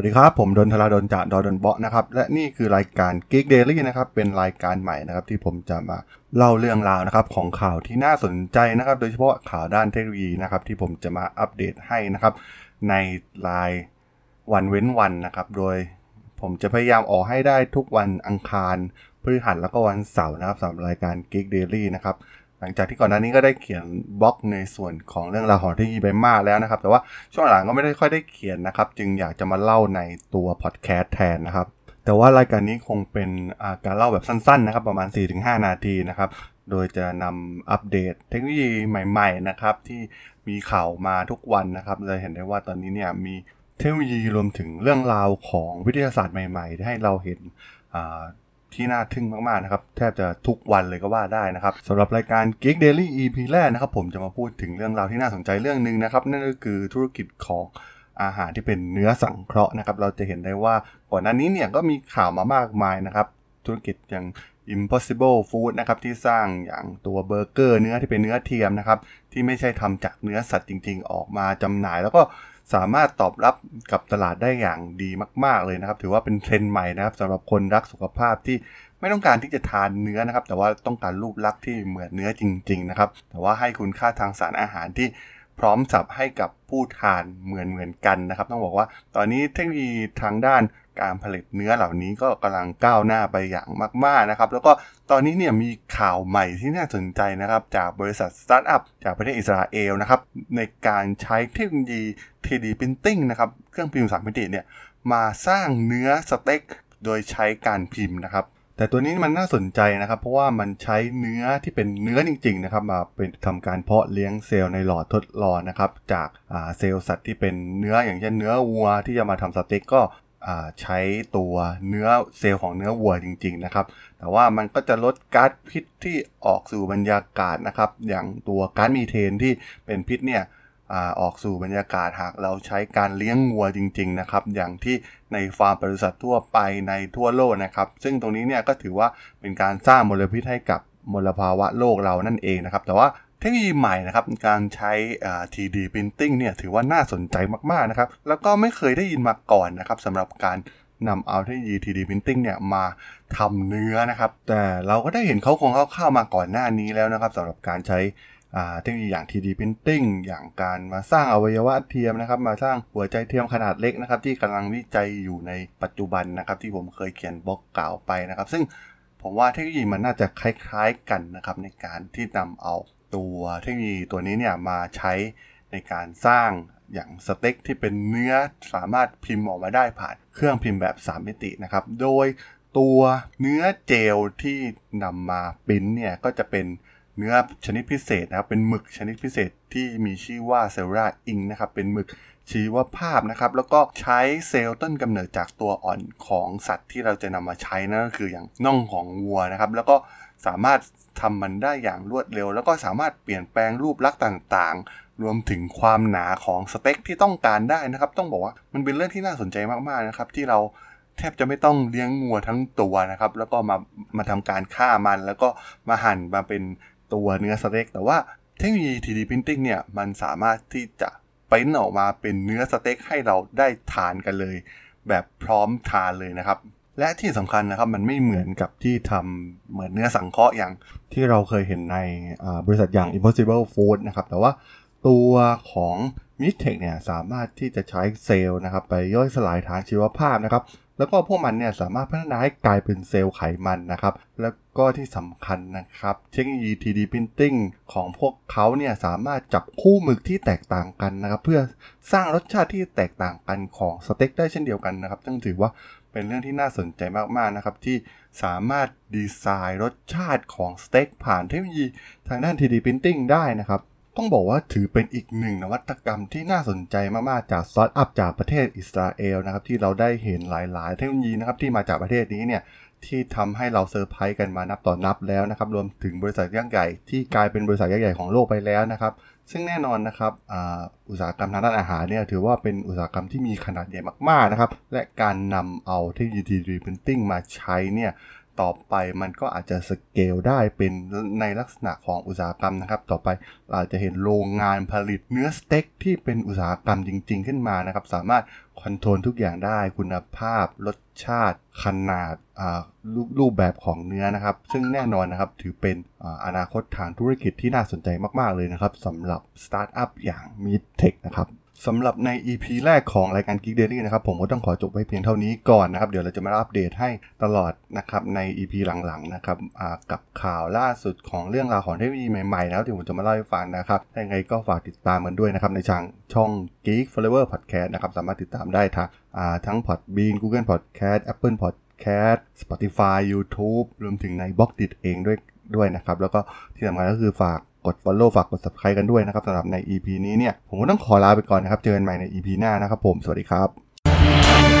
วัสดีครับ ผมดนทราดนจากดอดนเบาะนะครับ และนี่คือรายการ Geek Daily นะครับ เป็นรายการใหม่นะครับที่ผมจะมาเล่าเรื่องราวนะครับของข่าวที่น่าสนใจนะครับ โดยเฉพาะข่าวด้านเทคโนโลยีนะครับที่ผมจะมาอัปเดตให้นะครับ ในรายวันเว้นวันนะครับ โดยผมจะพยายามออกให้ได้ทุกวันอังคารพฤหัสแล้วก็วันเสาร์นะครับสำหรับรายการ Geek Daily นะครับ หลังจากที่ก่อนหน้านี้ก็ได้เขียนบล็อกในส่วนของเรื่องราวของเทคโนโลยีไปมากแล้วนะครับ แต่ว่าช่วงหลังก็ไม่ได้ค่อยได้เขียนนะครับ จึงอยากจะมาเล่าในตัวพอดแคสต์แทนนะครับ แต่ว่ารายการนี้คงเป็นาการเล่าแบบสั้นๆนะครับ ประมาณ 4-5 นาทีนะครับ โดยจะนำอัปเดตเทคโนโลยีใหม่ ๆ นะครับ ที่มีข่าวมาทุกวันนะครับ เลยเห็นได้ว่าตอนนี้เนี่ยมีเทคโนโลยีรวมถึงเรื่องราวของวิทยาศาสตร์ใหม่ๆที่ให้เราเห็นอ่า ที่น่าทึ่งมากๆนะครับ แทบจะทุกวันเลยก็ว่าได้นะครับสำหรับรายการ Geek Daily EP แรกนะครับ ผมจะมาพูดถึงเรื่องราวที่น่าสนใจเรื่องหนึ่งนะครับ นั่นก็คือธุรกิจของอาหารที่เป็นเนื้อสังเคราะห์นะครับ เราจะเห็นได้ว่าก่อนหน้านี้เนี่ยก็มีข่าวมามากมายนะครับ ธุรกิจอย่าง Impossible Food นะครับที่สร้างอย่างตัวเบอร์เกอร์เนื้อที่เป็นเนื้อเทียมนะครับที่ไม่ใช่ทำจากเนื้อสัตว์จริง ๆ ออกมาจำหน่าย แล้วก็ สามารถตอบรับกับตลาดได้อย่างดีมาก ๆเลยนะครับ ถือว่าเป็นเทรนด์ใหม่นะครับสำหรับคนรักสุขภาพที่ไม่ต้องการที่จะทานเนื้อนะครับ แต่ว่าต้องการรูปลักษณ์ที่เหมือนเนื้อจริง ๆ นะครับ แต่ว่าให้คุณค่าทางสารอาหารที่ พร้อมสับให้กับผู้ทานเหมือนเหมือนกันนะครับ ต้องบอกว่าตอนนี้เทคโนโลยีทางด้านการผลิตเนื้อเหล่านี้ก็กำลังก้าวหน้าไปอย่างมาก ๆ นะครับ แล้วก็ตอนนี้เนี่ยมีข่าวใหม่ที่น่าสนใจนะครับ จากบริษัทสตาร์ทอัพจากประเทศอิสราเอลนะครับ ในการใช้เทคโนโลยี 3D Printing นะครับ เครื่องพิมพ์สามมิติเนี่ยมาสร้างเนื้อสเต็กโดยใช้การพิมพ์นะครับ แต่ตัวนี้มันน่าสนใจนะครับ เพราะว่ามันใช้เนื้อที่เป็นเนื้อจริงๆนะครับมาเป็นทำการเพาะเลี้ยงเซลล์ในหลอดทดลองนะครับ จากเซลล์สัตว์ที่เป็นเนื้ออย่างเช่นเนื้อวัวที่จะมาทำสเต็กก็ใช้ตัวเนื้อเซลล์ของเนื้อวัวจริง ๆ นะครับ แต่ว่ามันก็จะลดก๊าซพิษที่ออกสู่บรรยากาศนะครับ อย่างตัวก๊าซมีเทนที่เป็นพิษเนี่ย อออกสู่บรรยากาศหากเราใช้การเลี้ยงวัวจริง ๆ นะครับ อย่างที่ในฟาร์มปศุสัตว์ทั่วไปในทั่วโลกนะครับ ซึ่งตรงนี้เนี่ยก็ถือว่าเป็นการสร้างมลพิษให้กับมลภาวะโลกเรานั่นเองนะครับ แต่ว่าเทคโนโลยีใหม่นะครับการใช้ 3D Printing เนี่ยถือว่าน่าสนใจมากๆนะครับ แล้วก็ไม่เคยได้ยินมาก่อนนะครับสำหรับการนำเอาเทคโนโลยี 3D Printing เนี่ยมาทำเนื้อนะครับ แต่เราก็ได้เห็นเขาคงเข้าๆมาก่อนหน้านี้แล้วนะครับสำหรับการใช้ เทคโนโลยีอย่าง 3D Printing อย่างการมาสร้างอวัยวะเทียมนะครับ มาสร้างหัวใจเทียมขนาดเล็กนะครับ ที่กำลังวิจัยอยู่ในปัจจุบันนะครับ ที่ผมเคยเขียนบล็อกกล่าวไปนะครับ ซึ่งผมว่าเทคโนโลยีมันน่าจะคล้ายๆกันนะครับ ในการที่นำเอาตัวเทคโนโลยีตัวนี้เนี่ยมาใช้ในการสร้างอย่างสเต็กที่เป็นเนื้อสามารถพิมพ์ออกมาได้ผ่านเครื่องพิมพ์แบบ 3 มิตินะครับ โดยตัวเนื้อเจลที่นำมาปิ้นเนี่ยก็จะเป็น เนื้อชนิดพิเศษนะครับ เป็นหมึกชนิดพิเศษที่มีชื่อว่าเซล r าอิงนะครับ เป็นหมึกชีวภาพนะครับ แล้วก็ใช้เซลล์ต้นกำเนิดจากตัวอ่อนของสัตว์ที่เราจะนำมาใช้นั่นก็คืออย่างน่องของวัวนะครับ แล้วก็สามารถทำมันได้อย่างรวดเร็ว แล้วก็สามารถเปลี่ยนแปลงรูปลักษณ์ต่างๆ รวมถึงความหนาของสเต็กที่ต้องการได้นะครับ ต้องบอกว่ามันเป็นเรื่องที่น่าสนใจมากๆนะครับ ที่เราแทบจะไม่ต้องเลี้ยงงัวทั้งตัวนะครับ แล้วก็มามาทำการฆ่ามัน แล้วก็มาหั่นมาเป็น ตัวเนื้อสเต็ก แต่ว่าเทคโนโลยี 3D Printing เนี่ยมันสามารถที่จะปริ้นออกมาเป็นเนื้อสเต็กให้เราได้ทานกันเลย แบบพร้อมทานเลยนะครับ และที่สำคัญนะครับมันไม่เหมือนกับที่ทำเหมือนเนื้อสังเคราะห์อย่างที่เราเคยเห็นในบริษัทอย่าง Impossible Food นะครับแต่ว่าตัวของ m i t e c h เนี่ยสามารถที่จะใช้เซลล์นะครับไปย่อยสลายทางชีวภาพนะครับแล้วก็พวกมันเนี่ยสามารถพัฒนาให้กลายเป็นเซลล์ไขมันนะครับ แล้วก็ที่สำคัญนะครับ เทคโนโลยี 3D Printing ของพวกเขาเนี่ยสามารถจับคู่หมึกที่แตกต่างกันนะครับ เพื่อสร้างรสชาติที่แตกต่างกันของสเต็กได้เช่นเดียวกันนะครับซึ่งถือว่าเป็นเรื่องที่น่าสนใจมากๆนะครับ ที่สามารถดีไซน์รสชาติของสเต็กผ่านเทคโนโลยีทางด้าน 3D Printing ได้นะครับ ต้องบอกว่าถือเป็นอีกหนึ่งนวัตกรรมที่น่าสนใจมากๆ จากสตาร์ทอัพจากประเทศอิสราเอลนะครับ ที่เราได้เห็นหลายๆ เทคโนโลยีนะครับที่มาจากประเทศนี้เนี่ยที่ทำให้เราเซอร์ไพรส์กันมานับต่อนับแล้วนะครับ รวมถึงบริษัทยักษ์ใหญ่ที่กลายเป็นบริษัทยักษ์ใหญ่ของโลกไปแล้วนะครับ ซึ่งแน่นอนนะครับอาอุตสาหกรรมทางด้านอาหารเนี่ยถือว่าเป็นอุตสาหกรรมที่มีขนาดใหญ่มากๆนะครับ และการนำเอาเทคโนโลยี 3D Printing มาใช้เนี่ย ต่อไปมันก็อาจจะสเกลได้เป็นในลักษณะของอุตสาหกรรมนะครับ ต่อไปเราจะเห็นโรงงานผลิตเนื้อสเต็กที่เป็นอุตสาหกรรมจริง ๆ ขึ้นมานะครับ สามารถคอนโทรลทุกอย่างได้คุณภาพ รสชาติ ขนาดรรูปแบบของเนื้อนะครับ ซึ่งแน่นอนนะครับถือเป็นออนาคตทางธุรกิจที่น่าสนใจมาก ๆ เลยนะครับสำหรับสตาร์ทอัพอย่าง m e d t e c h นะครับ สำหรับใน EP แรกของรายการ Geek Daily นะครับ ผมก็ต้องขอจบไว้เพียงเท่านี้ก่อนนะครับ เดี๋ยวเราจะมาอัปเดตให้ตลอดนะครับใน EP หลังๆนะครับกับข่าวล่าสุดของเรื่องราวของเทคโนโลยีใหม่ๆแล้วที่ผมจะมาเล่าให้ฟังนะครับยังไงก็ฝากติดตามกันด้วยนะครับในช่องช่อง Geek Forever Podcast นะครับสามารถติดตามได้ทางทั้ง Podbean Google Podcast Apple Podcast Spotify YouTube รวมถึงใน Blockdit เองด้วยด้วยนะครับแล้วก็ที่สำคัญก็คือฝาก กด follow ฝากกด subscribe กันด้วยนะครับสำหรับใน EP นี้เนี่ย ผมก็ต้องขอลาไปก่อนนะครับ เจอกันใหม่ใน EP หน้านะครับผม สวัสดีครับ